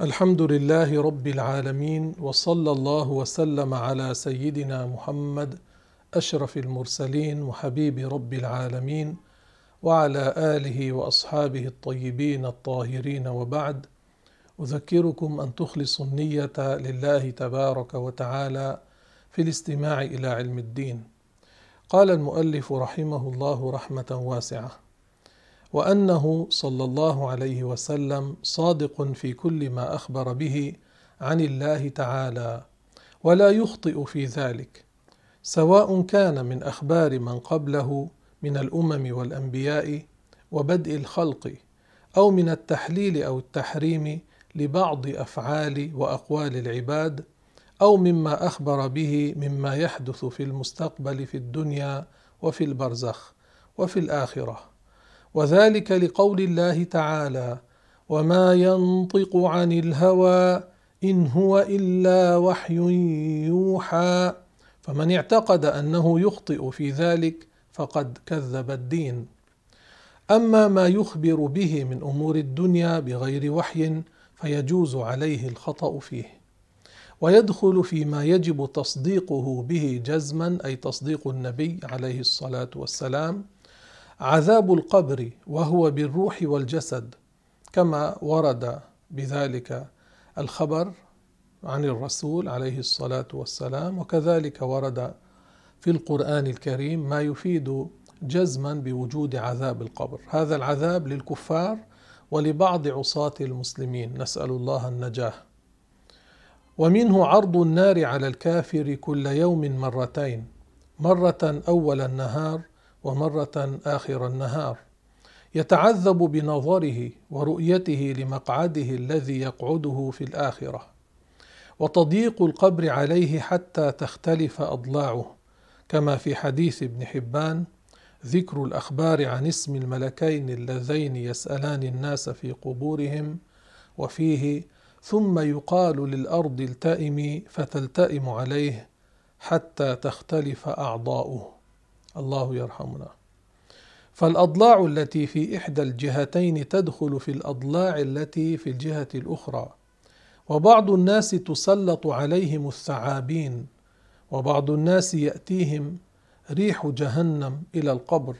الحمد لله رب العالمين وصلى الله وسلم على سيدنا محمد أشرف المرسلين وحبيب رب العالمين وعلى آله وأصحابه الطيبين الطاهرين وبعد. أذكركم أن تخلصوا النية لله تبارك وتعالى في الاستماع إلى علم الدين. قال المؤلف رحمه الله رحمة واسعة وأنه صلى الله عليه وسلم صادق في كل ما أخبر به عن الله تعالى ولا يخطئ في ذلك سواء كان من أخبار من قبله من الأمم والأنبياء وبدء الخلق أو من التحليل أو التحريم لبعض أفعال وأقوال العباد أو مما أخبر به مما يحدث في المستقبل في الدنيا وفي البرزخ وفي الآخرة. وذلك لقول الله تعالى وما ينطق عن الهوى ان هو الا وحي يوحى فمن اعتقد انه يخطئ في ذلك فقد كذب الدين. اما ما يخبر به من امور الدنيا بغير وحي فيجوز عليه الخطا فيه. ويدخل فيما يجب تصديقه به جزما أي تصديق النبي عليه الصلاه والسلام عذاب القبر وهو بالروح والجسد كما ورد بذلك الخبر عن الرسول عليه الصلاة والسلام وكذلك ورد في القرآن الكريم ما يفيد جزما بوجود عذاب القبر. هذا العذاب للكفار ولبعض عصاة المسلمين نسأل الله النجاة. ومنه عرض النار على الكافر كل يوم مرتين مرة أول النهار ومرة آخر النهار يتعذب بنظره ورؤيته لمقعده الذي يقعده في الآخرة وتضييق القبر عليه حتى تختلف أضلاعه كما في حديث ابن حبان ذكر الأخبار عن اسم الملكين اللذين يسألان الناس في قبورهم وفيه ثم يقال للأرض التئمي فتلتئم عليه حتى تختلف أعضاؤه. الله يرحمنا. فالأضلاع التي في إحدى الجهتين تدخل في الأضلاع التي في الجهة الأخرى وبعض الناس تسلط عليهم الثعابين وبعض الناس يأتيهم ريح جهنم إلى القبر.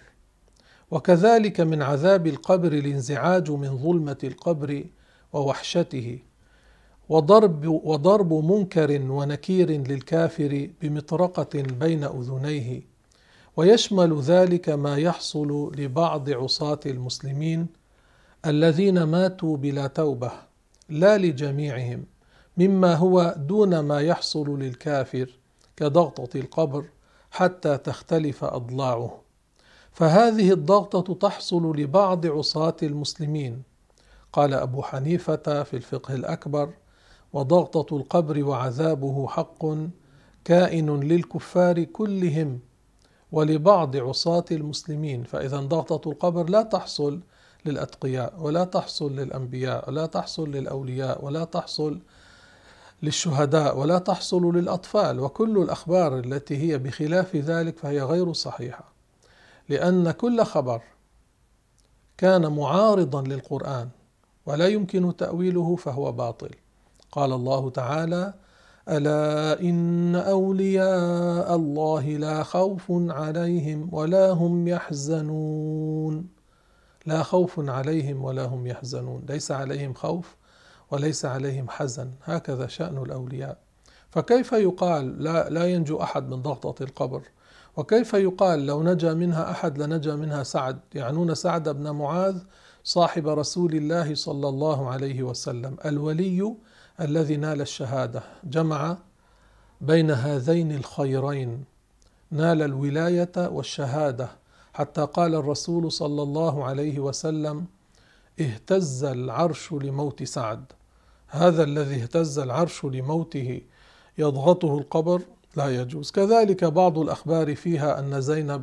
وكذلك من عذاب القبر الانزعاج من ظلمة القبر ووحشته وضرب وضرب منكر ونكير للكافر بمطرقة بين أذنيه. ويشمل ذلك ما يحصل لبعض عصاة المسلمين الذين ماتوا بلا توبة لا لجميعهم مما هو دون ما يحصل للكافر كضغطة القبر حتى تختلف أضلاعه. فهذه الضغطة تحصل لبعض عصاة المسلمين. قال أبو حنيفة في الفقه الأكبر وضغطة القبر وعذابه حق كائن للكفار كلهم ولبعض عصاة المسلمين فإذا ضغطة القبر لا تحصل للأتقياء ولا تحصل للأنبياء ولا تحصل للأولياء ولا تحصل للشهداء ولا تحصل للأطفال وكل الأخبار التي هي بخلاف ذلك فهي غير صحيحة لأن كل خبر كان معارضا للقرآن ولا يمكن تأويله فهو باطل. قال الله تعالى ألا إن أولياء الله لا خوف عليهم ولا هم يحزنون. لا خوف عليهم ولا هم يحزنون. ليس عليهم خوف وليس عليهم حزن. هكذا شأن الأولياء. فكيف يقال لا, لا ينجو أحد من ضغطة القبر؟ وكيف يقال لو نجا منها أحد لنجا منها سعد؟ يعنون سعد بن معاذ صاحب رسول الله صلى الله عليه وسلم. الولي الذي نال الشهادة. جمع بين هذين الخيرين. نال الولاية والشهادة. حتى قال الرسول صلى الله عليه وسلم اهتز العرش لموت سعد. هذا الذي اهتز العرش لموته يضغطه القبر لا يجوز. كذلك بعض الأخبار فيها أن زينب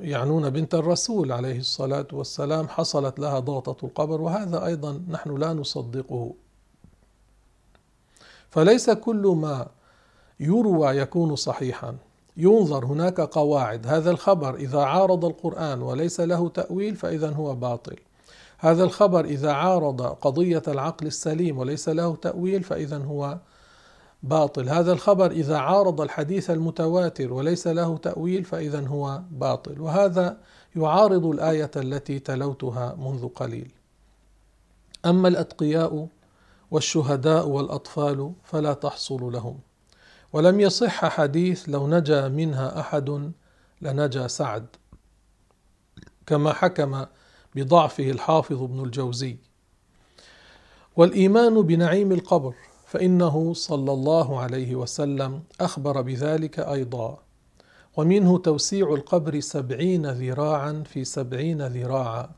يعنون بنت الرسول عليه الصلاة والسلام حصلت لها ضغطة القبر وهذا أيضا نحن لا نصدقه. فليس كل ما يروى يكون صحيحا. ينظر هناك قواعد. هذا الخبر إذا عارض القرآن وليس له تأويل فإذا هو باطل. هذا الخبر إذا عارض قضية العقل السليم وليس له تأويل فإذا هو باطل. هذا الخبر إذا عارض الحديث المتواتر وليس له تأويل فإذا هو باطل. وهذا يعارض الآية التي تلوتها منذ قليل. أما الأتقياء والشهداء والأطفال فلا تحصل لهم. ولم يصح حديث لو نجا منها أحد لنجا سعد. كما حكم بضعفه الحافظ ابن الجوزي. والإيمان بنعيم القبر فإنه صلى الله عليه وسلم أخبر بذلك أيضا. ومنه توسيع القبر سبعين ذراعا في سبعين ذراعا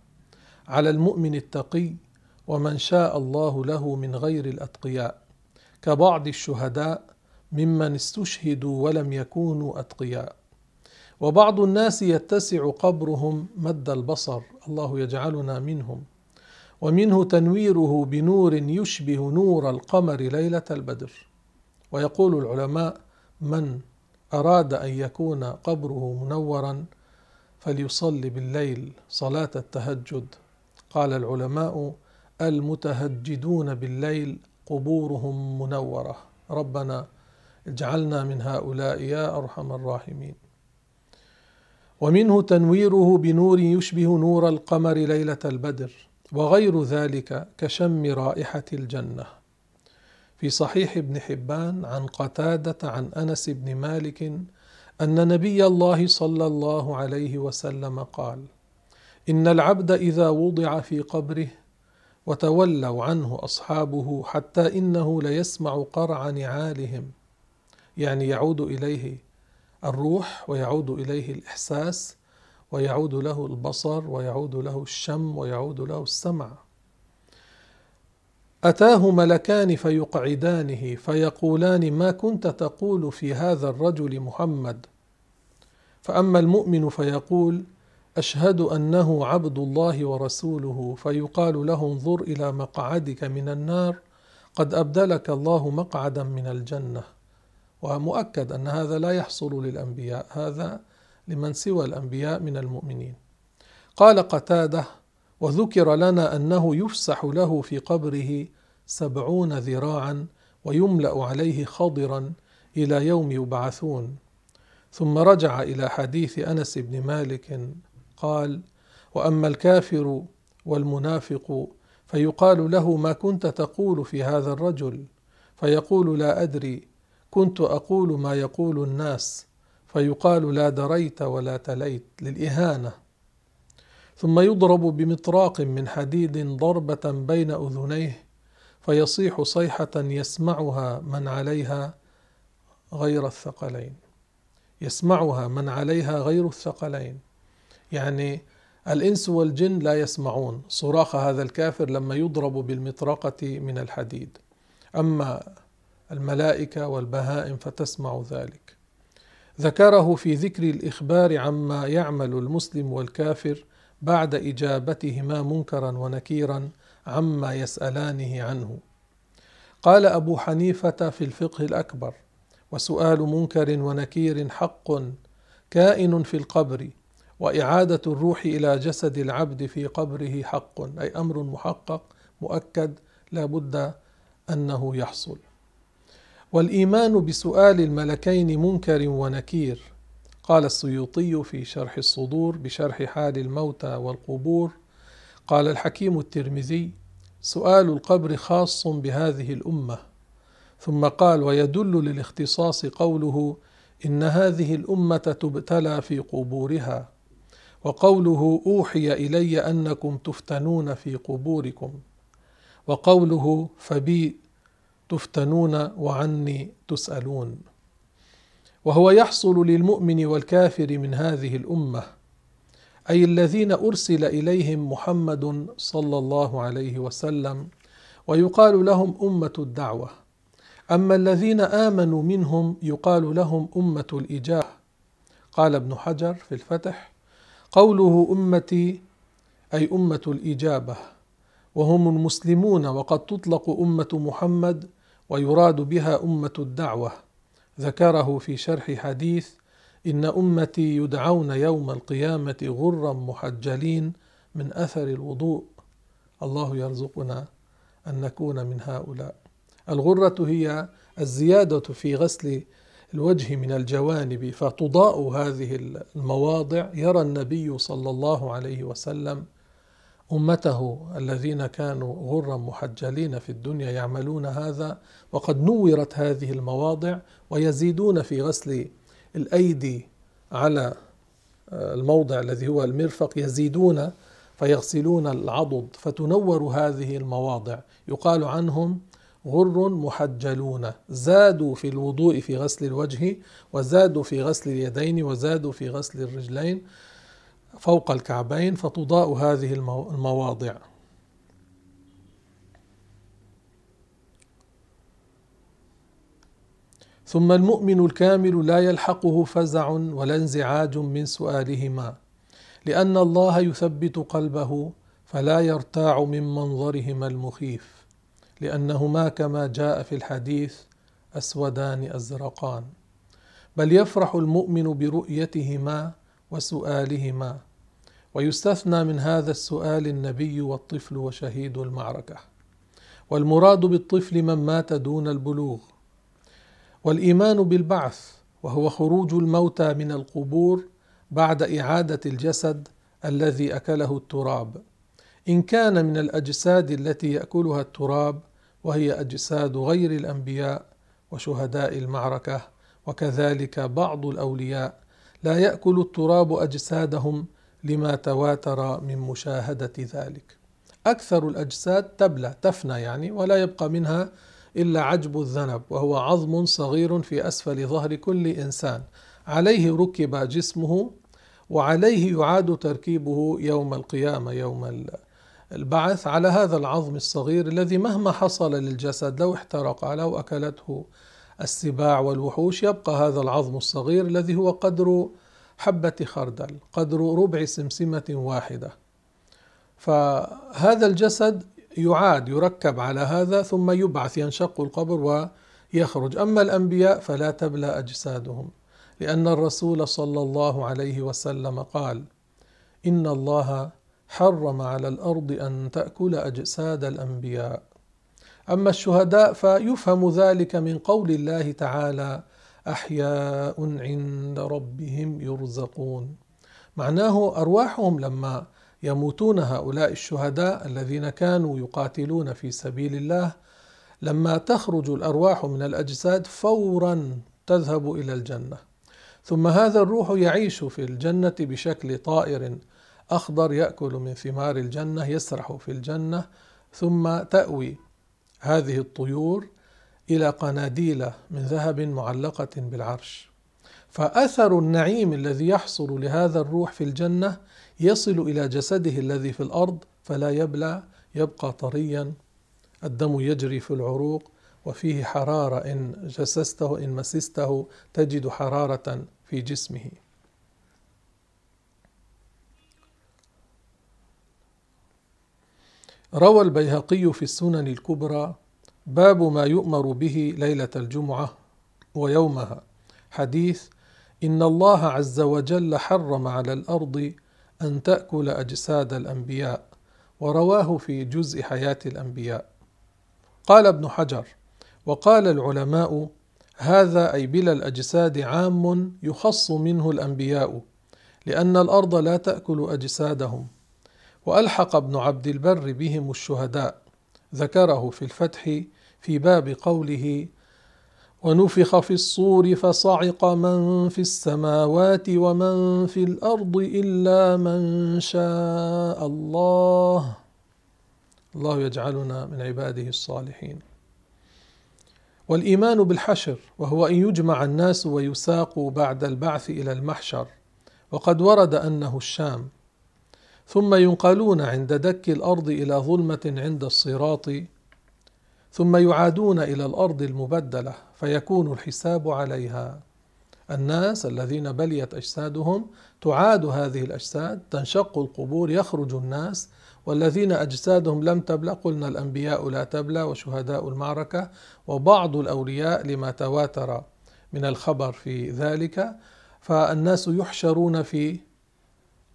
على المؤمن التقي ومن شاء الله له من غير الأتقياء. كبعض الشهداء ممن استشهدوا ولم يكونوا أتقياء. وبعض الناس يتسع قبرهم مد البصر الله يجعلنا منهم. ومنه تنويره بنور يشبه نور القمر ليلة البدر. ويقول العلماء من أراد أن يكون قبره منورا فليصلي بالليل صلاة التهجد. قال العلماء المتهجدون بالليل قبورهم منورة. ربنا اجعلنا من هؤلاء يا أرحم الراحمين. ومنه تنويره بنور يشبه نور القمر ليلة البدر وغير ذلك كشم رائحة الجنة. في صحيح ابن حبان عن قتادة عن أنس بن مالك أن نبي الله صلى الله عليه وسلم قال إن العبد إذا وضع في قبره وتولوا عنه أصحابه حتى إنه ليسمع قرع نعالهم. يعني يعود إليه الروح ويعود إليه الإحساس ويعود له البصر ويعود له الشم ويعود له السمع. أتاه ملكان فيقعدانه فيقولان ما كنت تقول في هذا الرجل محمد؟ فأما المؤمن فيقول أشهد أنه عبد الله ورسوله فيقال له انظر إلى مقعدك من النار قد أبدلك الله مقعدا من الجنة. ومؤكد أن هذا لا يحصل للأنبياء هذا لمن سوى الأنبياء من المؤمنين. قال قتادة وذكر لنا أنه يفسح له في قبره سبعون ذراعا ويملأ عليه خضرا إلى يوم يبعثون. ثم رجع إلى حديث أنس بن مالك قال وأما الكافر والمنافق فيقال له ما كنت تقول في هذا الرجل فيقول لا أدري كنت أقول ما يقول الناس فيقال لا دريت ولا تليت للإهانة. ثم يضرب بمطراق من حديد ضربة بين أذنيه فيصيح صيحة يسمعها من عليها غير الثقلين. يسمعها من عليها غير الثقلين. يعني الإنس والجن لا يسمعون صراخ هذا الكافر لما يضرب بالمطرقة من الحديد. أما الملائكة والبهائم فتسمع ذلك. ذكره في ذكر الإخبار عما يعمل المسلم والكافر بعد إجابتهما منكرا ونكيرا عما يسألانه عنه. قال أبو حنيفة في الفقه الأكبر وسؤال منكر ونكير حق كائن في القبر وإعادة الروح إلى جسد العبد في قبره حق أي أمر محقق مؤكد لا بد أنه يحصل. والإيمان بسؤال الملكين منكر ونكير. قال السيوطي في شرح الصدور بشرح حال الموتى والقبور. قال الحكيم الترمذي سؤال القبر خاص بهذه الأمة. ثم قال ويدل للاختصاص قوله إن هذه الأمة تبتلى في قبورها. وقوله أوحي إلي أنكم تفتنون في قبوركم وقوله فبي تفتنون وعني تسألون. وهو يحصل للمؤمن والكافر من هذه الأمة أي الذين أرسل إليهم محمد صلى الله عليه وسلم ويقال لهم أمة الدعوة. أما الذين آمنوا منهم يقال لهم أمة الإجابة. قال ابن حجر في الفتح قوله أمتي أي أمة الإجابة. وهم المسلمون وقد تطلق أمة محمد ويراد بها أمة الدعوة. ذكره في شرح حديث إن أمتي يدعون يوم القيامة غرا محجلين من أثر الوضوء. الله يرزقنا أن نكون من هؤلاء. الغرة هي الزيادة في غسل الوجه من الجوانب فتضاء هذه المواضع. يرى النبي صلى الله عليه وسلم أمته الذين كانوا غرا محجلين في الدنيا يعملون هذا وقد نورت هذه المواضع ويزيدون في غسل الأيدي على الموضع الذي هو المرفق. يزيدون فيغسلون العضد فتنور هذه المواضع. يقال عنهم غر محجلون. زادوا في الوضوء في غسل الوجه وزادوا في غسل اليدين وزادوا في غسل الرجلين فوق الكعبين فتضاء هذه المواضع. ثم المؤمن الكامل لا يلحقه فزع ولا انزعاج من سؤالهما. لأن الله يثبت قلبه فلا يرتاع من منظرهما المخيف. لانهما كما جاء في الحديث أسودان أزرقان. بل يفرح المؤمن برؤيتهما وسؤالهما ويستثنى من هذا السؤال النبي والطفل وشهيد المعركة. والمراد بالطفل من مات دون البلوغ. والإيمان بالبعث وهو خروج الموتى من القبور بعد إعادة الجسد الذي أكله التراب. إن كان من الأجساد التي يأكلها التراب وهي أجساد غير الأنبياء وشهداء المعركة وكذلك بعض الأولياء. لا يأكل التراب أجسادهم لما تواتر من مشاهدة ذلك. أكثر الأجساد تبلى تفنى يعني ولا يبقى منها إلا عجب الذنب وهو عظم صغير في أسفل ظهر كل إنسان. عليه ركب جسمه وعليه يعاد تركيبه يوم القيامة يوم البعث على هذا العظم الصغير الذي مهما حصل للجسد لو احترق لو أكلته السباع والوحوش يبقى هذا العظم الصغير الذي هو قدر حبة خردل قدر ربع سمسمة واحدة. فهذا الجسد يعاد يركب على هذا ثم يبعث ينشق القبر ويخرج. أما الأنبياء فلا تبلى أجسادهم لأن الرسول صلى الله عليه وسلم قال إن الله حرم على الأرض أن تأكل أجساد الأنبياء. أما الشهداء فيفهم ذلك من قول الله تعالى أحياء عند ربهم يرزقون. معناه أرواحهم لما يموتون هؤلاء الشهداء الذين كانوا يقاتلون في سبيل الله لما تخرج الأرواح من الأجساد فورا تذهب إلى الجنة. ثم هذا الروح يعيش في الجنة بشكل طائر أخضر يأكل من ثمار الجنة يسرح في الجنة ثم تأوي هذه الطيور إلى قناديل من ذهب معلقة بالعرش. فأثر النعيم الذي يحصل لهذا الروح في الجنة يصل إلى جسده الذي في الأرض فلا يبلى يبقى طريا. الدم يجري في العروق وفيه حرارة إن جسسته إن مسسته تجد حرارة في جسمه. روى البيهقي في السنن الكبرى باب ما يؤمر به ليلة الجمعة ويومها. حديث إن الله عز وجل حرم على الأرض أن تأكل أجساد الأنبياء ورواه في جزء حياة الأنبياء. قال ابن حجر وقال العلماء هذا أي بلا الأجساد عام يخص منه الأنبياء لأن الأرض لا تأكل أجسادهم. وألحق ابن عبد البر بهم الشهداء. ذكره في الفتح في باب قوله ونفخ في الصور فصعق من في السماوات ومن في الأرض إلا من شاء الله. الله يجعلنا من عباده الصالحين. والإيمان بالحشر وهو أن يجمع الناس ويساقوا بعد البعث إلى المحشر. وقد ورد أنه الشام. ثم ينقلون عند دك الأرض إلى ظلمة عند الصراط ثم يعادون إلى الأرض المبدلة فيكون الحساب عليها. الناس الذين بليت أجسادهم تعاد هذه الأجساد تنشق القبور يخرج الناس والذين أجسادهم لم تبلى قلنا الأنبياء لا تبلى وشهداء المعركة وبعض الأولياء لما تواتر من الخبر في ذلك فالناس يحشرون في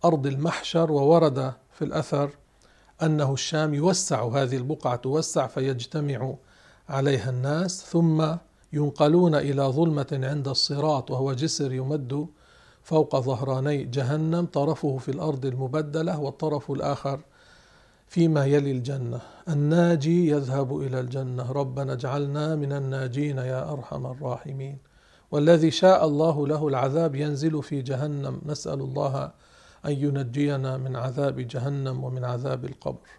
أرض المحشر وورد في الأثر أنه الشام يوسع هذه البقعة توسع فيجتمع عليها الناس ثم ينقلون إلى ظلمة عند الصراط وهو جسر يمد فوق ظهراني جهنم طرفه في الأرض المبدلة والطرف الآخر فيما يلي الجنة. الناجي يذهب إلى الجنة. ربنا اجعلنا من الناجين يا أرحم الراحمين. والذي شاء الله له العذاب ينزل في جهنم. نسأل الله أن ينجينا من عذاب جهنم ومن عذاب القبر.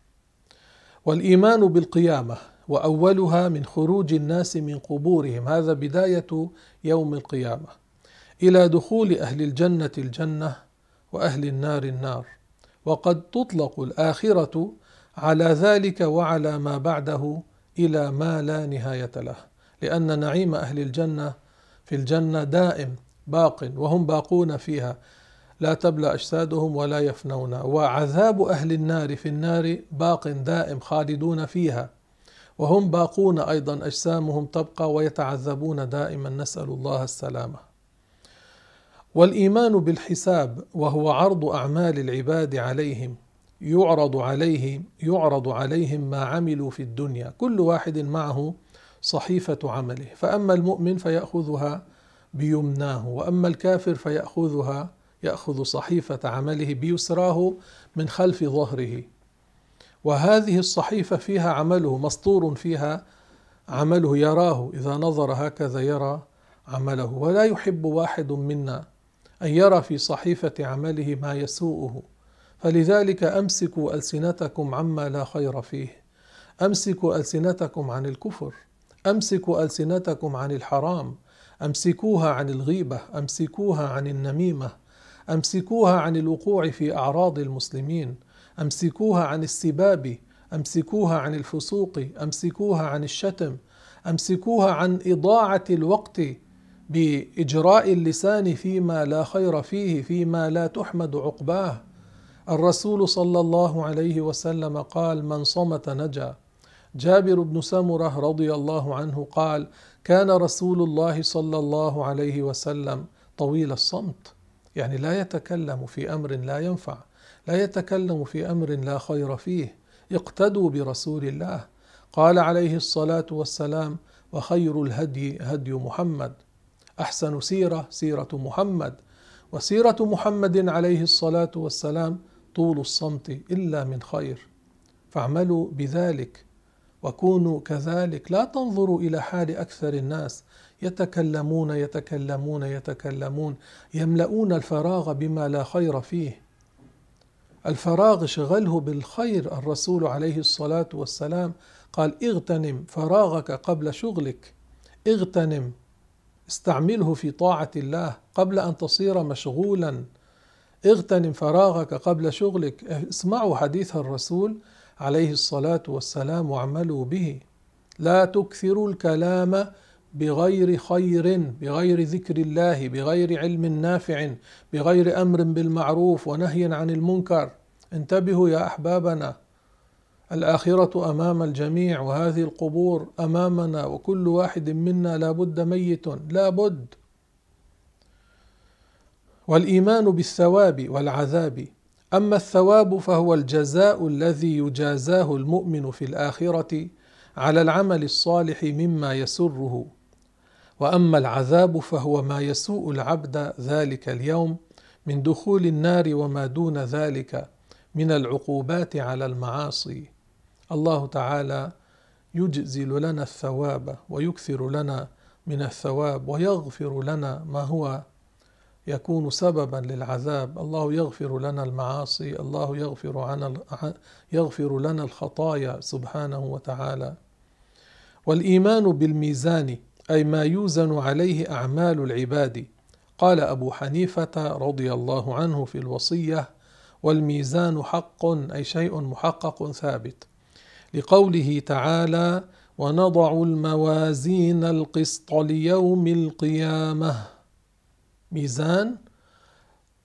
والإيمان بالقيامة وأولها من خروج الناس من قبورهم. هذا بداية يوم القيامة. إلى دخول أهل الجنة الجنة وأهل النار النار. وقد تطلق الآخرة على ذلك وعلى ما بعده إلى ما لا نهاية له. لأن نعيم أهل الجنة في الجنة دائم باق وهم باقون فيها. لا تبلى أجسادهم ولا يفنون. وعذاب أهل النار في النار باق دائم خالدون فيها. وهم باقون أيضا أجسامهم تبقى ويتعذبون دائما. نسأل الله السلامة. والإيمان بالحساب وهو عرض أعمال العباد عليهم. يعرض عليه يعرض عليهم ما عملوا في الدنيا. كل واحد معه صحيفة عمله. فأما المؤمن فيأخذها بيمناه وأما الكافر فيأخذها يأخذ صحيفة عمله بيسراه من خلف ظهره. وهذه الصحيفة فيها عمله مسطور فيها عمله يراه. إذا نظر هكذا يرى عمله. ولا يحب واحد منا أن يرى في صحيفة عمله ما يسوءه. فلذلك أمسكوا ألسنتكم عما لا خير فيه. أمسكوا ألسنتكم عن الكفر. أمسكوا ألسنتكم عن الحرام. أمسكوها عن الغيبة. أمسكوها عن النميمة. أمسكوها عن الوقوع في أعراض المسلمين أمسكوها عن السباب أمسكوها عن الفسوق أمسكوها عن الشتم أمسكوها عن إضاعة الوقت بإجراء اللسان فيما لا خير فيه فيما لا تحمد عقباه. الرسول صلى الله عليه وسلم قال من صمت نجا. جابر بن سمرة رضي الله عنه قال كان رسول الله صلى الله عليه وسلم طويل الصمت. يعني لا يتكلم في أمر لا ينفع لا يتكلم في أمر لا خير فيه. اقتدوا برسول الله. قال عليه الصلاة والسلام وخير الهدي هدي محمد. أحسن سيرة سيرة محمد. وسيرة محمد عليه الصلاة والسلام طول الصمت إلا من خير. فاعملوا بذلك وكونوا كذلك. لا تنظروا إلى حال أكثر الناس. يتكلمون يتكلمون يتكلمون يملؤون الفراغ بما لا خير فيه. الفراغ شغله بالخير الرسول عليه الصلاة والسلام قال اغتنم فراغك قبل شغلك. اغتنم استعمله في طاعة الله قبل أن تصير مشغولا. اغتنم فراغك قبل شغلك. اسمعوا حديث الرسول عليه الصلاة والسلام واعملوا به. لا تكثروا الكلام بغير خير بغير ذكر الله بغير علم نافع بغير أمر بالمعروف ونهي عن المنكر. انتبهوا يا أحبابنا الآخرة أمام الجميع وهذه القبور أمامنا وكل واحد منا لابد ميت لابد. والإيمان بالثواب والعذاب. أما الثواب فهو الجزاء الذي يجازاه المؤمن في الآخرة على العمل الصالح مما يسره. وأما العذاب فهو ما يسوء العبد ذلك اليوم من دخول النار وما دون ذلك من العقوبات على المعاصي. الله تعالى يجزل لنا الثواب ويكثر لنا من الثواب ويغفر لنا ما هو يكون سببا للعذاب. الله يغفر لنا المعاصي الله يغفر عنا يغفر لنا الخطايا سبحانه وتعالى. والإيمان بالميزان أي ما يوزن عليه أعمال العباد. قال أبو حنيفة رضي الله عنه في الوصية والميزان حق أي شيء محقق ثابت. لقوله تعالى ونضع الموازين القسط ليوم القيامة. ميزان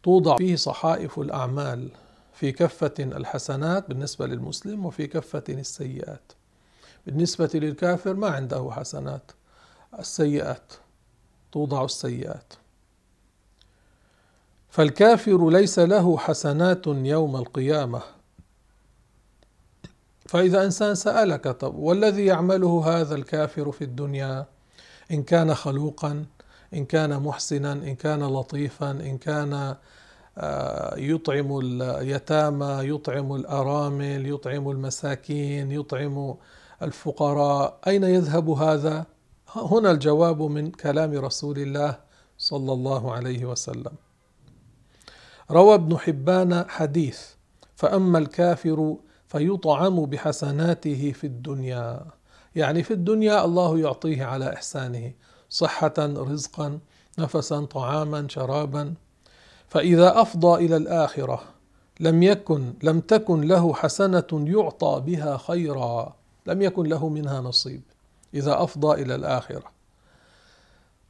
توضع فيه صحائف الأعمال في كفة الحسنات بالنسبة للمسلم وفي كفة السيئات. بالنسبة للكافر ما عنده حسنات. السيئات توضع السيئات. فالكافر ليس له حسنات يوم القيامة. فإذا إنسان سألك طب والذي يعمله هذا الكافر في الدنيا؟ إن كان خلوقا إن كان محسنا إن كان لطيفا إن كان آه، يطعم اليتامى يطعم الأرامل يطعم المساكين يطعم الفقراء. أين يذهب هذا؟ هنا الجواب من كلام رسول الله صلى الله عليه وسلم. روى ابن حبان حديث فأما الكافر فيطعم بحسناته في الدنيا. يعني في الدنيا الله يعطيه على إحسانه صحة رزقا نفسا طعاما شرابا. فإذا أفضى إلى الآخرة لم يكن لم تكن له حسنة يعطى بها خيرا لم يكن له منها نصيب. إذا أفضى إلى الآخرة.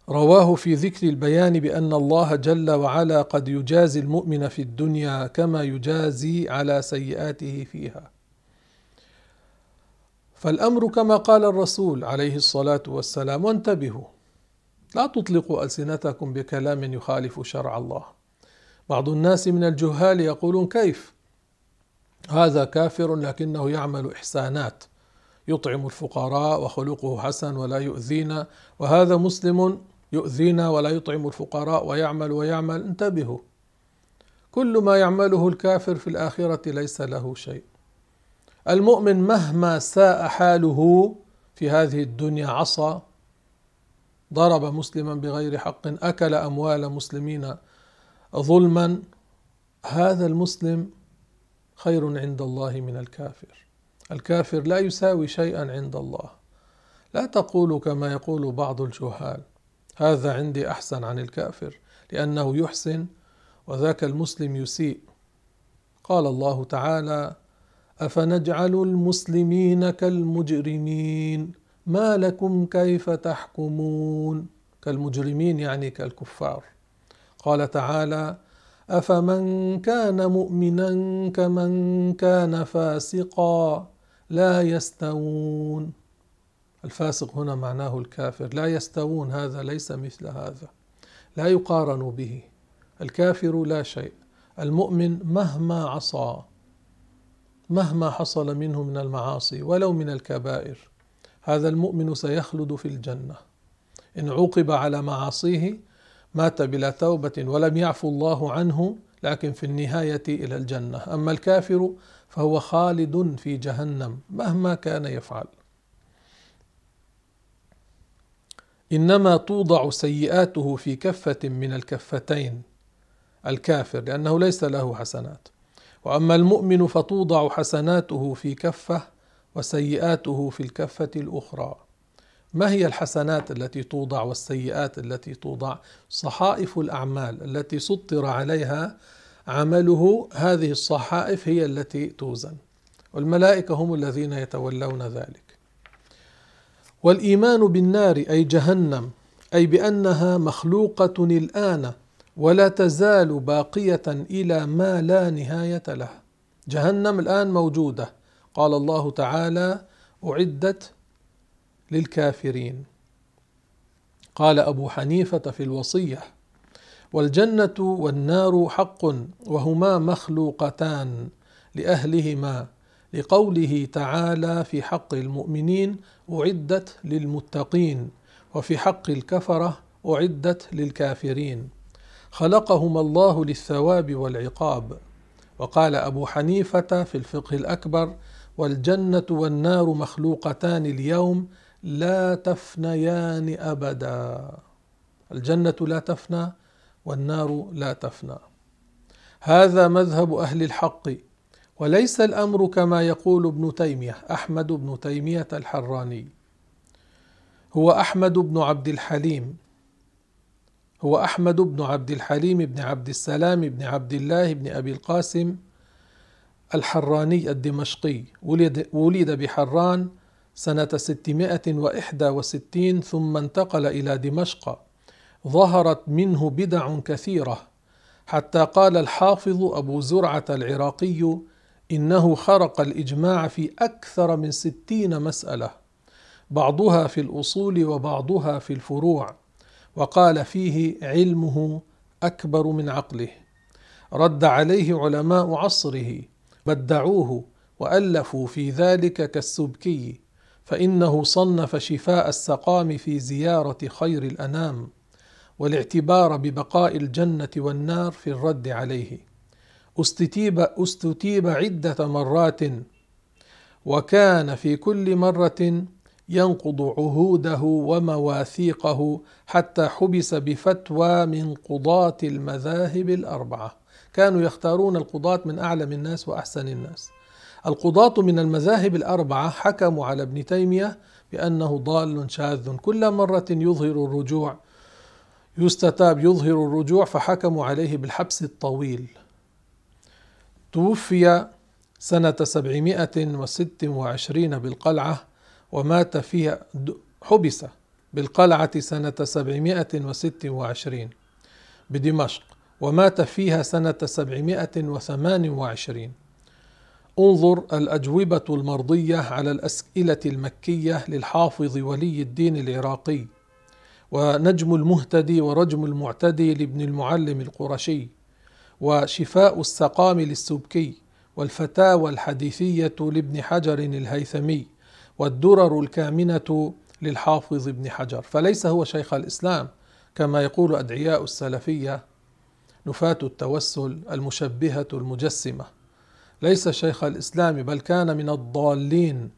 رواه في ذكر البيان بأن الله جل وعلا قد يجازي المؤمن في الدنيا كما يجازي على سيئاته فيها. فالأمر كما قال الرسول عليه الصلاة والسلام وانتبهوا لا تطلقوا ألسنتكم بكلام يخالف شرع الله. بعض الناس من الجهال يقولون كيف؟ هذا كافر لكنه يعمل إحسانات. يطعم الفقراء وخلقه حسن ولا يؤذينا وهذا مسلم يؤذينا ولا يطعم الفقراء ويعمل ويعمل. انتبهوا كل ما يعمله الكافر في الآخرة ليس له شيء. المؤمن مهما ساء حاله في هذه الدنيا عصى ضرب مسلما بغير حق أكل أموال مسلمين ظلما هذا المسلم خير عند الله من الكافر. الكافر لا يساوي شيئا عند الله. لا تقولوا كما يقول بعض الجهال هذا عندي أحسن عن الكافر لأنه يحسن وذاك المسلم يسيء. قال الله تعالى أفنجعل المسلمين كالمجرمين؟ ما لكم كيف تحكمون؟ كالمجرمين يعني كالكفار. قال تعالى أفمن كان مؤمنا كمن كان فاسقا؟ لا يستوون. الفاسق هنا معناه الكافر. لا يستوون هذا ليس مثل هذا. لا يقارن به. الكافر لا شيء. المؤمن مهما عصى مهما حصل منه من المعاصي ولو من الكبائر هذا المؤمن سيخلد في الجنة. إن عوقب على معاصيه مات بلا توبة ولم يعفو الله عنه لكن في النهاية إلى الجنة. أما الكافر فهو خالد في جهنم مهما كان يفعل. إنما توضع سيئاته في كفة من الكفتين الكافر لأنه ليس له حسنات. وأما المؤمن فتوضع حسناته في كفة وسيئاته في الكفة الأخرى. ما هي الحسنات التي توضع والسيئات التي توضع؟ صحائف الأعمال التي سطر عليها عمله هذه الصحائف هي التي توزن. والملائكة هم الذين يتولون ذلك. والإيمان بالنار أي جهنم أي بأنها مخلوقة الآن ولا تزال باقية إلى ما لا نهاية له جهنم الآن موجودة. قال الله تعالى اعدت للكافرين. قال أبو حنيفة في الوصية والجنة والنار حق وهما مخلوقتان لأهلهما لقوله تعالى في حق المؤمنين أعدت للمتقين وفي حق الكفرة أعدت للكافرين. خلقهما الله للثواب والعقاب. وقال أبو حنيفة في الفقه الأكبر والجنة والنار مخلوقتان اليوم لا تفنيان أبدا. الجنة لا تفنى والنار لا تفنى. هذا مذهب أهل الحق وليس الأمر كما يقول ابن تيمية أحمد بن تيمية الحراني. هو أحمد بن عبد الحليم هو أحمد بن عبد الحليم بن عبد السلام بن عبد الله بن أبي القاسم الحراني الدمشقي. ولد, ولد بحران سنة 661 ثم انتقل إلى دمشق. ظهرت منه بدع كثيرة حتى قال الحافظ أبو زرعة العراقي إنه خرق الإجماع في أكثر من ستين مسألة بعضها في الأصول وبعضها في الفروع وقال فيه علمه أكبر من عقله. رد عليه علماء عصره بدعوه وألفوا في ذلك كالسبكي فإنه صنف شفاء السقام في زيارة خير الأنام. والاعتبار ببقاء الجنة والنار في الرد عليه. استتيب استتيب عدة مرات وكان في كل مرة ينقض عهوده ومواثيقه حتى حبس بفتوى من قضاة المذاهب الأربعة. كانوا يختارون القضاة من أعلم الناس وأحسن الناس. القضاة من المذاهب الأربعة حكموا على ابن تيمية بأنه ضال شاذ. كل مرة يظهر الرجوع يستتاب يظهر الرجوع فحكموا عليه بالحبس الطويل. توفي سنة سبعمائة وست وعشرين بالقلعة ومات فيها حبس بالقلعة سنة سبعمائة وست وعشرين بدمشق ومات فيها سنة سبعمائة وثمان وعشرين. انظر الأجوبة المرضية على الأسئلة المكية للحافظ ولي الدين العراقي. ونجم المهتدي ورجم المعتدي لابن المعلم القرشي وشفاء السقام للسبكي والفتاوى الحديثية لابن حجر الهيثمي والدرر الكامنة للحافظ ابن حجر. فليس هو شيخ الإسلام كما يقول أدعياء السلفية نفاة التوسل المشبهة المجسمة. ليس شيخ الإسلام بل كان من الضالين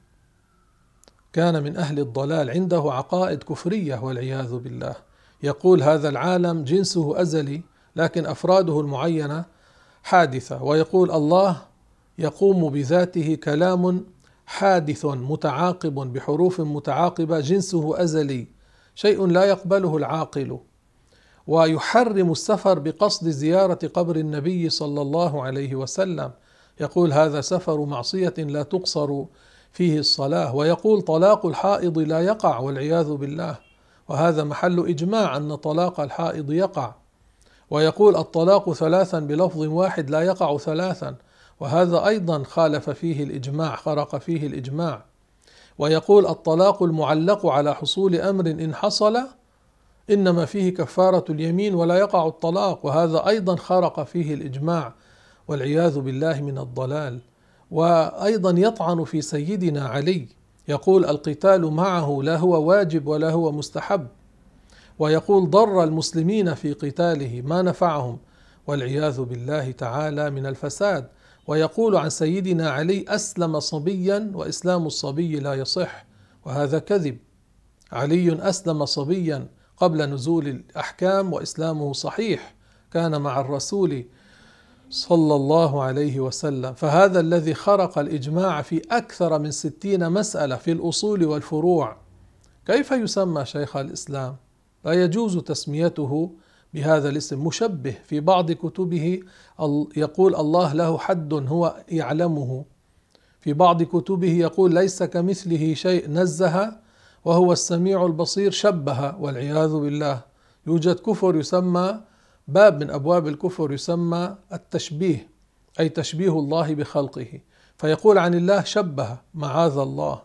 كان من أهل الضلال عنده عقائد كفرية والعياذ بالله. يقول هذا العالم جنسه أزلي لكن أفراده المعينة حادثة. ويقول الله يقوم بذاته كلام حادث متعاقب بحروف متعاقبة جنسه أزلي. شيء لا يقبله العاقل. ويحرم السفر بقصد زيارة قبر النبي صلى الله عليه وسلم. يقول هذا سفر معصية لا تقصر. فيه الصلاة ويقول طلاق الحائض لا يقع والعياذ بالله. وهذا محل إجماع أن طلاق الحائض يقع. ويقول الطلاق ثلاثا بلفظ واحد لا يقع ثلاثا. وهذا أيضا خالف فيه الإجماع خرق فيه الإجماع. ويقول الطلاق المعلق على حصول أمر إن حصل إنما فيه كفارة اليمين ولا يقع الطلاق. وهذا أيضا خرق فيه الإجماع. والعياذ بالله من الضلال. وأيضا يطعن في سيدنا علي. يقول القتال معه لا هو واجب ولا هو مستحب. ويقول ضر المسلمين في قتاله ما نفعهم. والعياذ بالله تعالى من الفساد. ويقول عن سيدنا علي أسلم صبيا وإسلام الصبي لا يصح. وهذا كذب. علي أسلم صبيا قبل نزول الأحكام وإسلامه صحيح. كان مع الرسول صلى الله عليه وسلم. فهذا الذي خرق الإجماع في أكثر من ستين مسألة في الأصول والفروع. كيف يسمى شيخ الإسلام؟ لا يجوز تسميته بهذا الاسم. مشبه في بعض كتبه يقول الله له حد هو يعلمه. في بعض كتبه يقول ليس كمثله شيء نزه وهو السميع البصير شبه والعياذ بالله. يوجد كفر يسمى باب من أبواب الكفر يسمى التشبيه أي تشبيه الله بخلقه. فيقول عن الله شبه معاذ الله.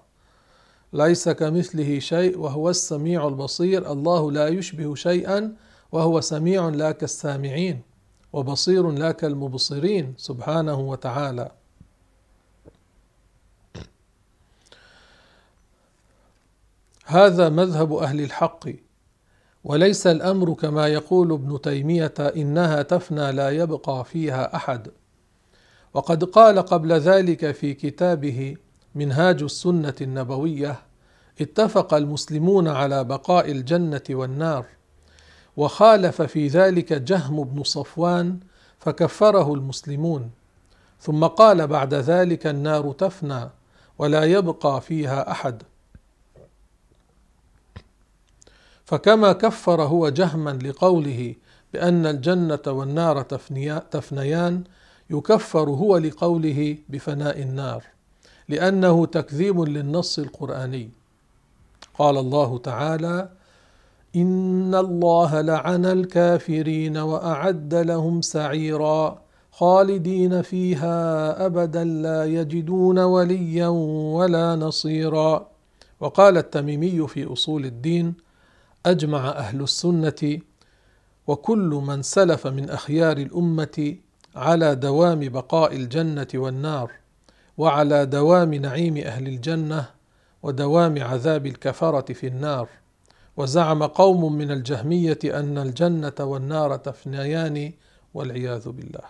ليس كمثله شيء وهو السميع البصير. الله لا يشبه شيئا وهو سميع لا كالسامعين وبصير لا كالمبصرين سبحانه وتعالى. هذا مذهب أهل الحق. وليس الأمر كما يقول ابن تيمية إنها تفنى لا يبقى فيها أحد. وقد قال قبل ذلك في كتابه منهاج السنة النبوية اتفق المسلمون على بقاء الجنة والنار وخالف في ذلك جهم بن صفوان فكفره المسلمون. ثم قال بعد ذلك النار تفنى ولا يبقى فيها أحد. فكما كفر هو جهما لقوله بأن الجنة والنار تفنيان يكفر هو لقوله بفناء النار لأنه تكذيب للنص القرآني. قال الله تعالى إن الله لعن الكافرين وأعد لهم سعيرا خالدين فيها أبدا لا يجدون وليا ولا نصيرا. وقال التميمي في أصول الدين أجمع أهل السنة وكل من سلف من أخيار الأمة على دوام بقاء الجنة والنار وعلى دوام نعيم أهل الجنة ودوام عذاب الكفرة في النار. وزعم قوم من الجهمية أن الجنة والنار تفنيان والعياذ بالله.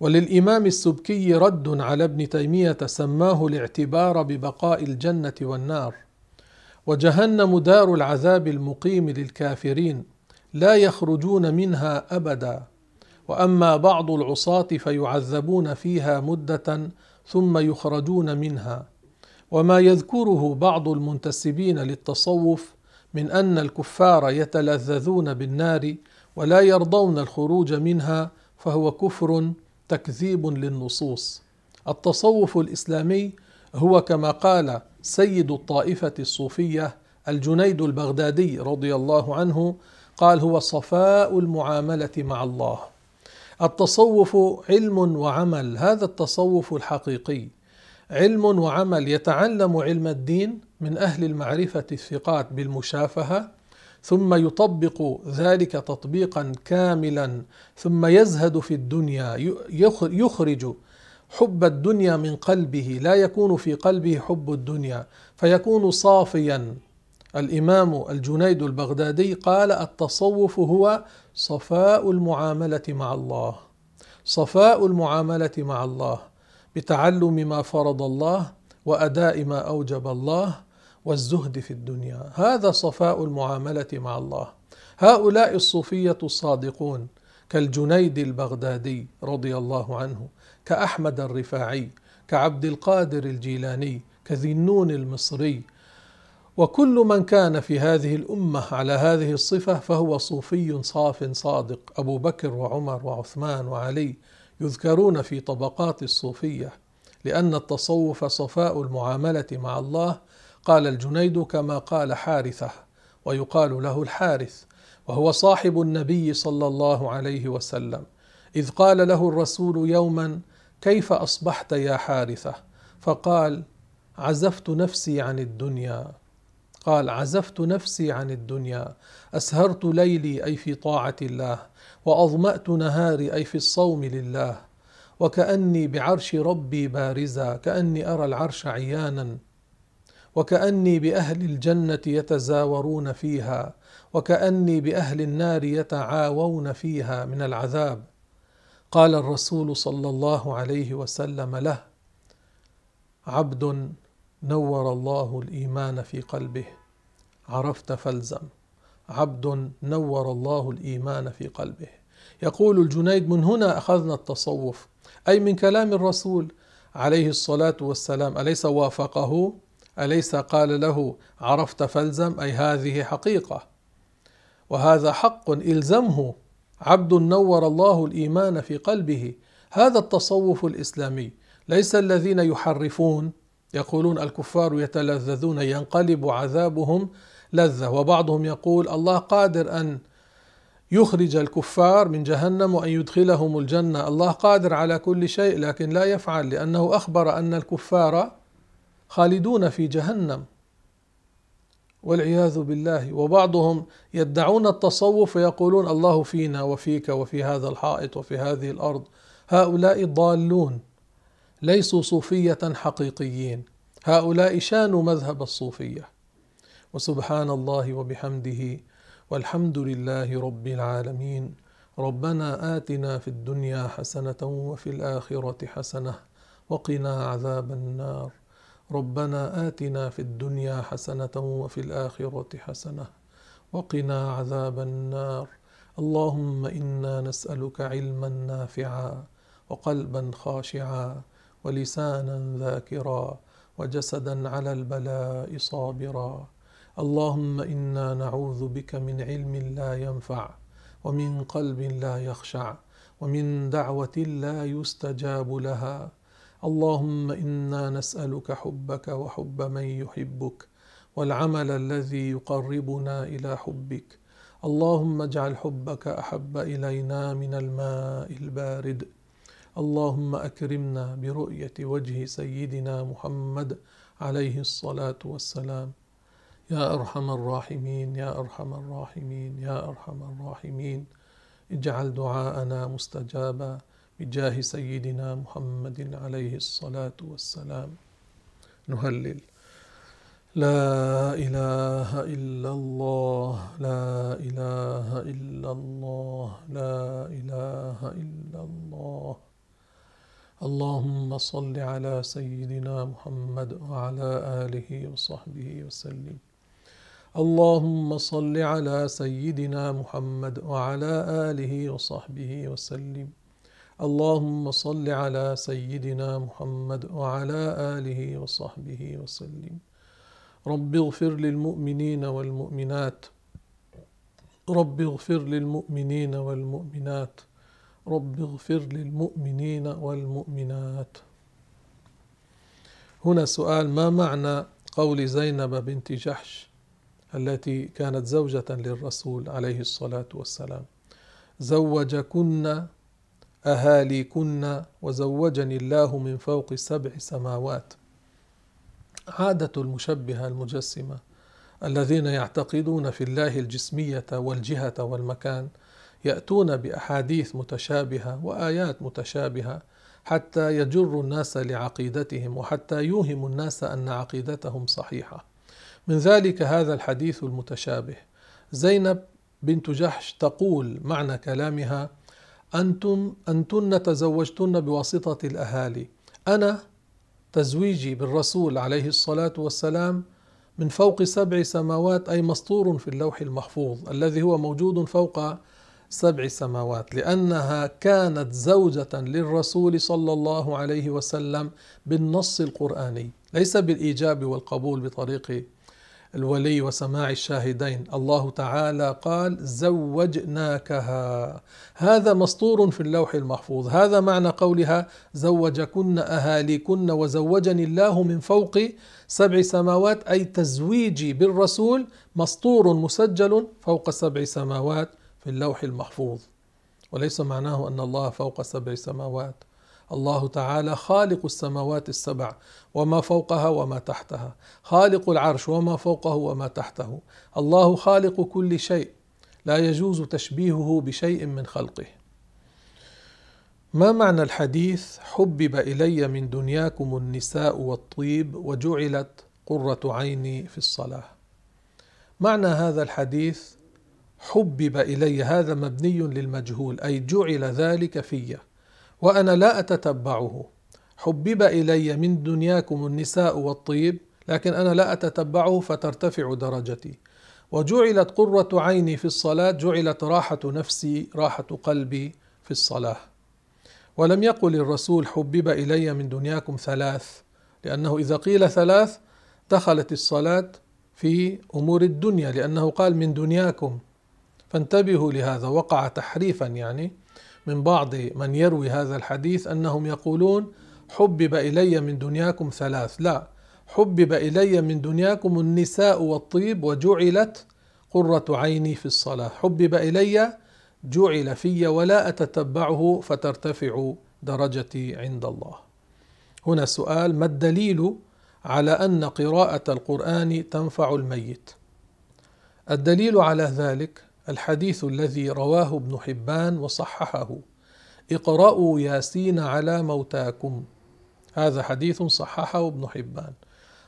وللإمام السبكي رد على ابن تيمية سماه الاعتبار ببقاء الجنة والنار. وجهنم دار العذاب المقيم للكافرين لا يخرجون منها أبدا. وأما بعض العصاة فيعذبون فيها مدة ثم يخرجون منها. وما يذكره بعض المنتسبين للتصوف من أن الكفار يتلذذون بالنار ولا يرضون الخروج منها فهو كفر تكذيب للنصوص. التصوف الإسلامي هو كما قال سيد الطائفة الصوفية الجنيد البغدادي رضي الله عنه قال هو صفاء المعاملة مع الله. التصوف علم وعمل هذا التصوف الحقيقي. علم وعمل يتعلم علم الدين من أهل المعرفة الثقات بالمشافهة ثم يطبق ذلك تطبيقا كاملا ثم يزهد في الدنيا يخرج حب الدنيا من قلبه لا يكون في قلبه حب الدنيا. فيكون صافيا. الإمام الجنيد البغدادي قال التصوف هو صفاء المعاملة مع الله. صفاء المعاملة مع الله. بتعلم ما فرض الله وأداء ما أوجب الله والزهد في الدنيا. هذا صفاء المعاملة مع الله. هؤلاء الصوفية الصادقون كالجنيد البغدادي رضي الله عنه. كأحمد الرفاعي كعبد القادر الجيلاني كذي النون المصري. وكل من كان في هذه الأمة على هذه الصفة فهو صوفي صاف صادق. أبو بكر وعمر وعثمان وعلي يذكرون في طبقات الصوفية. لأن التصوف صفاء المعاملة مع الله. قال الجنيد كما قال حارثه ويقال له الحارث وهو صاحب النبي صلى الله عليه وسلم. إذ قال له الرسول يوما كيف أصبحت يا حارثة؟ فقال عزفت نفسي عن الدنيا. قال عزفت نفسي عن الدنيا. أسهرت ليلي أي في طاعة الله وأظمأت نهاري أي في الصوم لله. وكأني بعرش ربي بارزا كأني أرى العرش عيانا. وكأني بأهل الجنة يتزاورون فيها وكأني بأهل النار يتعاوون فيها من العذاب. قال الرسول صلى الله عليه وسلم له عبد نور الله الإيمان في قلبه. عرفت فالزم. عبد نور الله الإيمان في قلبه. يقول الجنيد من هنا أخذنا التصوف. أي من كلام الرسول عليه الصلاة والسلام أليس وافقه؟ أليس قال له عرفت فالزم؟ أي هذه حقيقة. وهذا حق إلزمه. عبد نور الله الإيمان في قلبه. هذا التصوف الإسلامي ليس الذين يحرفون يقولون الكفار يتلذذون ينقلب عذابهم لذة. وبعضهم يقول الله قادر أن يخرج الكفار من جهنم وأن يدخلهم الجنة. الله قادر على كل شيء لكن لا يفعل لأنه أخبر أن الكفار خالدون في جهنم. والعياذ بالله. وبعضهم يدعون التصوف ويقولون الله فينا وفيك وفي هذا الحائط وفي هذه الأرض. هؤلاء ضالون ليسوا صوفية حقيقيين. هؤلاء شانوا مذهب الصوفية. وسبحان الله وبحمده والحمد لله رب العالمين. ربنا آتنا في الدنيا حسنة وفي الآخرة حسنة وقنا عذاب النار. ربنا آتنا في الدنيا حسنة وفي الآخرة حسنة وقنا عذاب النار. اللهم إنا نسألك علما نافعا وقلبا خاشعا ولسانا ذاكرا وجسدا على البلاء صابرا. اللهم إنا نعوذ بك من علم لا ينفع ومن قلب لا يخشع ومن دعوة لا يستجاب لها اللهم إنا نسألك حبك وحب من يحبك والعمل الذي يقربنا إلى حبك. اللهم اجعل حبك أحب إلينا من الماء البارد. اللهم أكرمنا برؤية وجه سيدنا محمد عليه الصلاة والسلام. يا أرحم الراحمين يا أرحم الراحمين يا أرحم الراحمين. اجعل دعاءنا مستجابا. بجاه سيدنا محمد عليه الصلاة والسلام. نهلل. لا إله إلا الله لا إله إلا الله لا إله إلا الله. اللهم صل على سيدنا محمد وعلى آله وصحبه وسلم. اللهم صل على سيدنا محمد وعلى آله وصحبه وسلم. اللهم صل على سيدنا محمد وعلى آله وصحبه وسلم. رب اغفر للمؤمنين والمؤمنات. رب اغفر للمؤمنين والمؤمنات. رب اغفر للمؤمنين والمؤمنات. هنا سؤال ما معنى قول زينب بنت جحش التي كانت زوجة للرسول عليه الصلاة والسلام؟ زوجكن أهاليكن وزوجني الله من فوق سبع سماوات. عادة المشبهة المجسمة الذين يعتقدون في الله الجسمية والجهة والمكان يأتون بأحاديث متشابهة وآيات متشابهة حتى يجر الناس لعقيدتهم وحتى يوهم الناس أن عقيدتهم صحيحة. من ذلك هذا الحديث المتشابه. زينب بنت جحش تقول معنى كلامها أنتم أنتن تزوجتن بواسطة الأهالي. أنا تزويجي بالرسول عليه الصلاة والسلام من فوق سبع سماوات أي مسطور في اللوح المحفوظ الذي هو موجود فوق سبع سماوات. لأنها كانت زوجة للرسول صلى الله عليه وسلم بالنص القرآني ليس بالإيجاب والقبول بطريق الولي وسماع الشاهدين. الله تعالى قال زوجناكها. هذا مسطور في اللوح المحفوظ. هذا معنى قولها زوجكن أهاليكن وزوجني الله من فوق سبع سماوات أي تزويجي بالرسول مسطور مسجل فوق سبع سماوات في اللوح المحفوظ. وليس معناه أن الله فوق سبع سماوات. الله تعالى خالق السماوات السبع وما فوقها وما تحتها خالق العرش وما فوقه وما تحته الله خالق كل شيء لا يجوز تشبيهه بشيء من خلقه. ما معنى الحديث حبب إلي من دنياكم النساء والطيب وجعلت قرة عيني في الصلاة؟ معنى هذا الحديث حبب إلي هذا مبني للمجهول أي جعل ذلك في. وأنا لا أتتبعه. حبب إلي من دنياكم النساء والطيب لكن أنا لا أتتبعه فترتفع درجتي. وجعلت قرة عيني في الصلاة جعلت راحة نفسي راحة قلبي في الصلاة. ولم يقل الرسول حبب إلي من دنياكم ثلاث لأنه إذا قيل ثلاث دخلت الصلاة في أمور الدنيا لأنه قال من دنياكم. فانتبهوا لهذا وقع تحريفا يعني. من بعض من يروي هذا الحديث أنهم يقولون حبب إلي من دنياكم ثلاث. لا حبب إلي من دنياكم النساء والطيب وجعلت قرة عيني في الصلاة. حبب إلي جعل في ولا أتتبعه فترتفع درجتي عند الله. هنا سؤال ما الدليل على أن قراءة القرآن تنفع الميت؟ الدليل على ذلك الحديث الذي رواه ابن حبان وصححه. اقرأوا ياسين على موتاكم. هذا حديث صححه ابن حبان.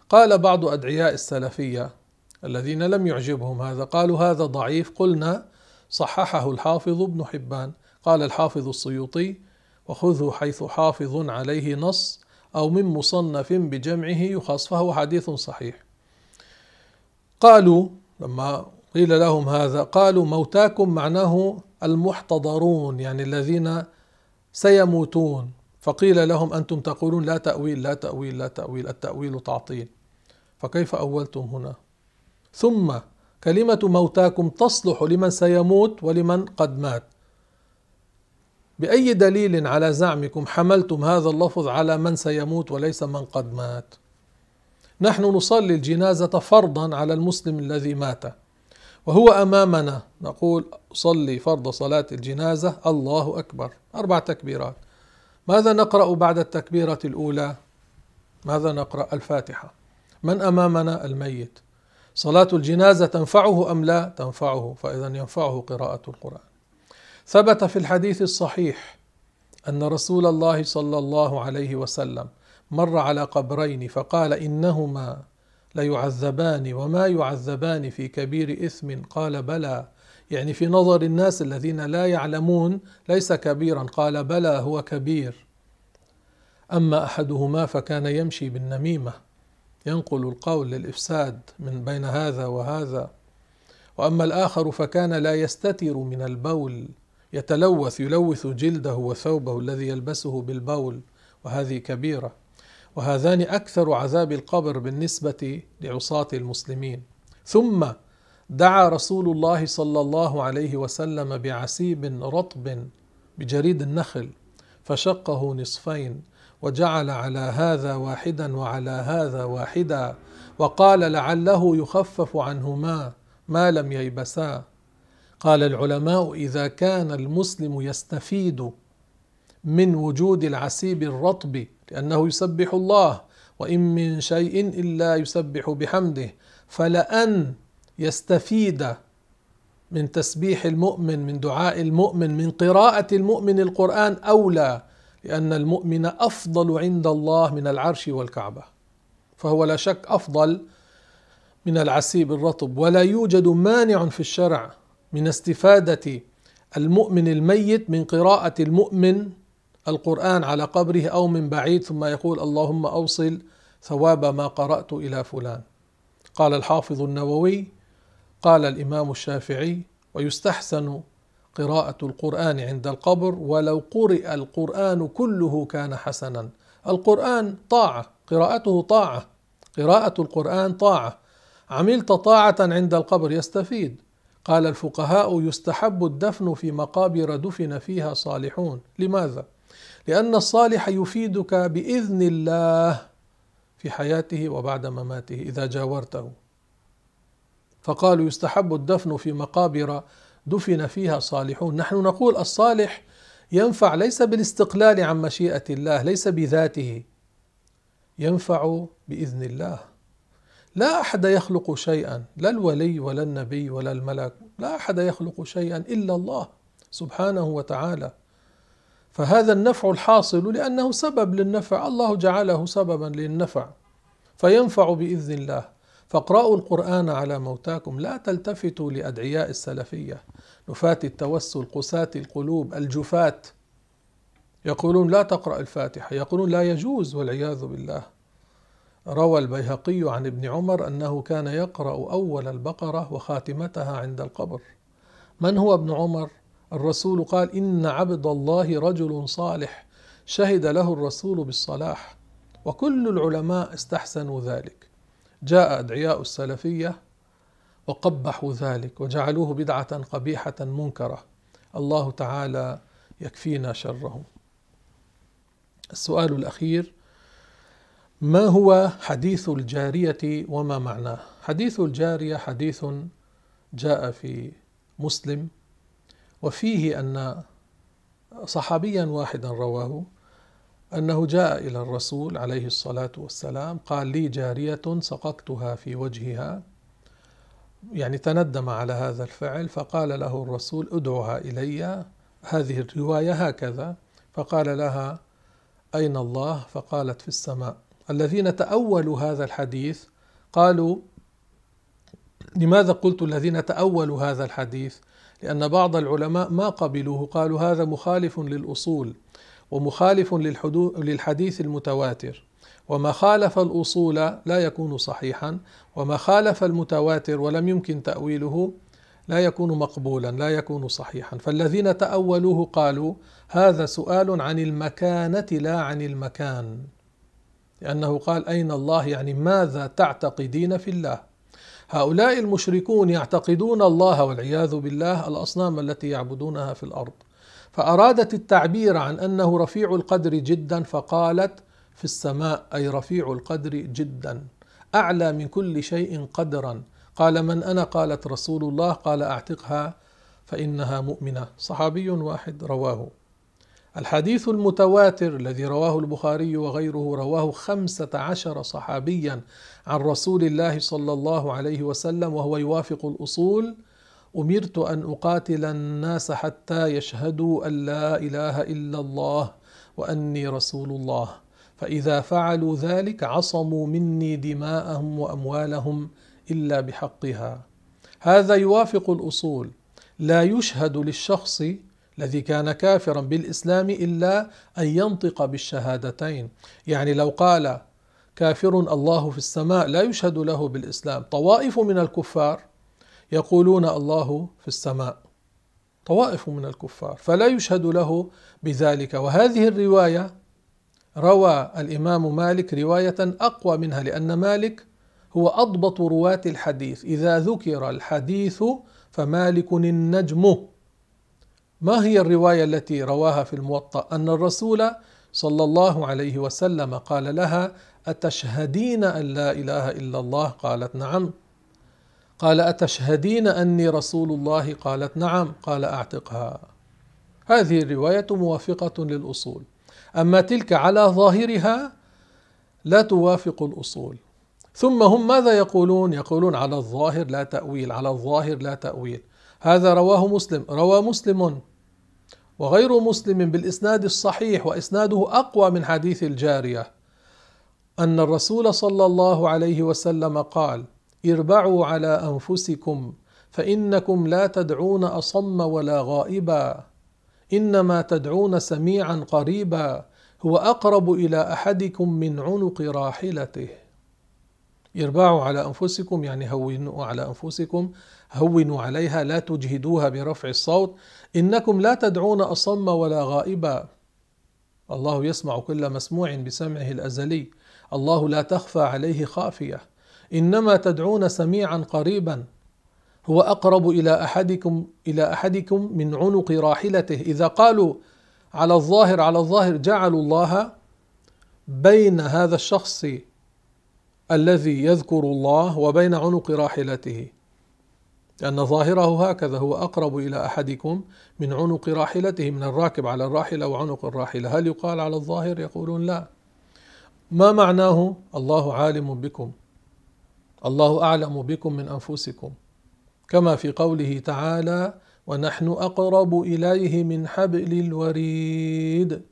قال بعض أدعياء السلفية الذين لم يعجبهم هذا قالوا هذا ضعيف. قلنا صححه الحافظ ابن حبان. قال الحافظ السيوطي وخذه حيث حافظ عليه نص أو من مصنف بجمعه يخص فهو حديث صحيح. قالوا لما قيل لهم هذا. قالوا موتاكم معناه المحتضرون يعني الذين سيموتون. فقيل لهم أنتم تقولون لا تأويل لا تأويل لا تأويل التأويل تعطيل. فكيف أولتم هنا؟ ثم كلمة موتاكم تصلح لمن سيموت ولمن قد مات. بأي دليل على زعمكم حملتم هذا اللفظ على من سيموت وليس من قد مات؟ نحن نصلي الجنازة فرضا على المسلم الذي مات. وهو أمامنا. نقول صلي فرض صلاة الجنازة. الله أكبر. أربع تكبيرات. ماذا نقرأ بعد التكبيرة الأولى؟ ماذا نقرأ؟ الفاتحة. من أمامنا؟ الميت. صلاة الجنازة تنفعه أم لا؟ تنفعه. فإذا ينفعه قراءة القرآن. ثبت في الحديث الصحيح أن رسول الله صلى الله عليه وسلم مر على قبرين فقال إنهما ليعذبان وما يعذبان في كبير إثم. قال بلى. يعني في نظر الناس الذين لا يعلمون ليس كبيرا. قال بلى هو كبير. أما أحدهما فكان يمشي بالنميمة. ينقل القول للإفساد من بين هذا وهذا. وأما الآخر فكان لا يستتر من البول. يتلوث يلوث جلده وثوبه الذي يلبسه بالبول. وهذه كبيرة. وهذان أكثر عذاب القبر بالنسبة لعصاة المسلمين. ثم دعا رسول الله صلى الله عليه وسلم بعسيب رطب بجريد النخل فشقه نصفين وجعل على هذا واحدا وعلى هذا واحدا وقال لعله يخفف عنهما ما لم ييبسا. قال العلماء إذا كان المسلم يستفيد من وجود العسيب الرطب لأنه يسبح الله وإن من شيء إلا يسبح بحمده. فلأن يستفيد من تسبيح المؤمن من دعاء المؤمن من قراءة المؤمن القرآن أولى لأن المؤمن أفضل عند الله من العرش والكعبة. فهو لا شك أفضل من العسيب الرطب. ولا يوجد مانع في الشرع من استفادة المؤمن الميت من قراءة المؤمن القرآن على قبره أو من بعيد ثم يقول اللهم أوصل ثواب ما قرأت إلى فلان. قال الحافظ النووي قال الإمام الشافعي ويستحسن قراءة القرآن عند القبر ولو قرئ القرآن كله كان حسنا. القرآن طاعة قراءته طاعة قراءة القرآن طاعة. عملت طاعة عند القبر يستفيد. قال الفقهاء يستحب الدفن في مقابر دفن فيها صالحون. لماذا؟ لأن الصالح يفيدك بإذن الله في حياته وبعد مماته إذا جاورته. فقالوا يستحب الدفن في مقابر دفن فيها صالحون. نحن نقول الصالح ينفع ليس بالاستقلال عن مشيئة الله ليس بذاته ينفع بإذن الله. لا أحد يخلق شيئا لا الولي ولا النبي ولا الملك لا أحد يخلق شيئا إلا الله سبحانه وتعالى. فهذا النفع الحاصل لأنه سبب للنفع. الله جعله سببا للنفع فينفع بإذن الله. فاقرأوا القرآن على موتاكم. لا تلتفتوا لأدعياء السلفية. نفاة التوسل قساة القلوب الجفاة. يقولون لا تقرأ الفاتحة. يقولون لا يجوز والعياذ بالله. روى البيهقي عن ابن عمر أنه كان يقرأ أول البقرة وخاتمتها عند القبر. من هو ابن عمر؟ الرسول قال إن عبد الله رجل صالح شهد له الرسول بالصلاح وكل العلماء استحسنوا ذلك. جاء أدعياء السلفية وقبحوا ذلك وجعلوه بدعة قبيحة منكرة. الله تعالى يكفينا شرهم. السؤال الأخير ما هو حديث الجارية وما معناه؟ حديث الجارية حديث جاء في مسلم وفيه أن صحابيا واحدا رواه أنه جاء إلى الرسول عليه الصلاة والسلام قال لي جارية سققتها في وجهها يعني تندم على هذا الفعل فقال له الرسول ادعها إلي هذه الرواية هكذا فقال لها أين الله؟ فقالت في السماء. الذين تأولوا هذا الحديث قالوا لماذا قلت الذين تأولوا هذا الحديث؟ لأن بعض العلماء ما قبلوه قالوا هذا مخالف للأصول ومخالف للحديث المتواتر. وما خالف الأصول لا يكون صحيحا وما خالف المتواتر ولم يمكن تأويله لا يكون مقبولا لا يكون صحيحا. فالذين تأولوه قالوا هذا سؤال عن المكانة لا عن المكان. لأنه قال أين الله؟ يعني ماذا تعتقدين في الله؟ هؤلاء المشركون يعتقدون الله والعياذ بالله الأصنام التي يعبدونها في الأرض. فأرادت التعبير عن أنه رفيع القدر جدا فقالت في السماء أي رفيع القدر جدا أعلى من كل شيء قدرا. قال من أنا؟ قالت رسول الله. قال أعتقها فإنها مؤمنة. صحابي واحد رواه. الحديث المتواتر الذي رواه البخاري وغيره رواه خمسة عشر صحابيا عن رسول الله صلى الله عليه وسلم وهو يوافق الأصول. أمرت أن أقاتل الناس حتى يشهدوا أن لا إله إلا الله وأني رسول الله. فإذا فعلوا ذلك عصموا مني دماءهم وأموالهم إلا بحقها. هذا يوافق الأصول. لا يشهد للشخص الذي كان كافرا بالإسلام إلا أن ينطق بالشهادتين. يعني لو قال كافر الله في السماء لا يشهد له بالإسلام طوائف من الكفار يقولون الله في السماء طوائف من الكفار فلا يشهد له بذلك. وهذه الرواية روى الإمام مالك رواية أقوى منها لأن مالك هو أضبط رواة الحديث. إذا ذكر الحديث فمالك النجم. ما هي الرواية التي رواها في الموطأ؟ أن الرسول صلى الله عليه وسلم قال لها أتشهدين أن لا إله إلا الله؟ قالت نعم. قال أتشهدين أني رسول الله؟ قالت نعم. قال أعتقها. هذه الرواية موافقة للأصول. أما تلك على ظاهرها لا توافق الأصول. ثم هم ماذا يقولون؟ يقولون على الظاهر لا تأويل على الظاهر لا تأويل. هذا رواه مسلم. روى مسلم وغير مسلم بالإسناد الصحيح وإسناده أقوى من حديث الجارية أن الرسول صلى الله عليه وسلم قال اربعوا على أنفسكم فإنكم لا تدعون أصم ولا غائبا إنما تدعون سميعا قريبا هو أقرب إلى أحدكم من عنق راحلته. اربعوا على أنفسكم يعني هونوا على أنفسكم هونوا عليها لا تجهدوها برفع الصوت. إنكم لا تدعون أصم ولا غائبا الله يسمع كل مسموع بسمعه الأزلي. الله لا تخفى عليه خافية. إنما تدعون سميعا قريبا. هو أقرب إلى أحدكم إلى أحدكم من عنق راحلته. إذا قالوا على الظاهر على الظاهر جعلوا الله بين هذا الشخص الذي يذكر الله وبين عنق راحلته. لأن ظاهره هكذا هو أقرب إلى أحدكم من عنق راحلته من الراكب على الراحلة وعنق الراحلة. هل يقال على الظاهر؟ يقولون لا. ما معناه الله عالم بكم؟ الله أعلم بكم من أنفسكم. كما في قوله تعالى ونحن أقرب إليه من حبل الوريد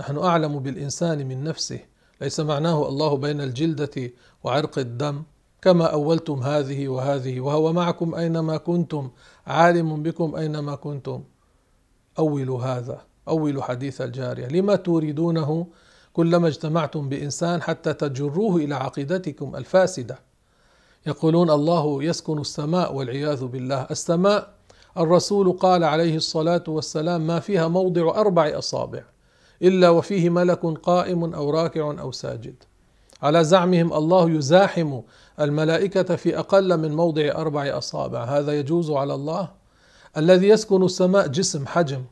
نحن أعلم بالإنسان من نفسه. ليس معناه الله بين الجلدة وعرق الدم. كما أولتم هذه وهذه وهو معكم أينما كنتم عالم بكم أينما كنتم. أولوا هذا أولوا حديث الجارية. لما تريدونه؟ كلما اجتمعتم بإنسان حتى تجروه إلى عقيدتكم الفاسدة. يقولون الله يسكن السماء والعياذ بالله. السماء الرسول قال عليه الصلاة والسلام ما فيها موضع أربع أصابع إلا وفيه ملك قائم أو راكع أو ساجد. على زعمهم الله يزاحم الملائكة في أقل من موضع أربع أصابع. هذا يجوز على الله. الذي يسكن السماء جسم حجم.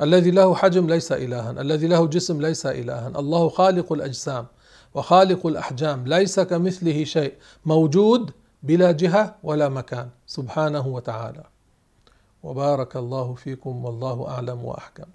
الذي له حجم ليس إلها. الذي له جسم ليس إلها. الله خالق الأجسام وخالق الأحجام. ليس كمثله شيء موجود بلا جهة ولا مكان. سبحانه وتعالى. وبارك الله فيكم والله أعلم وأحكم.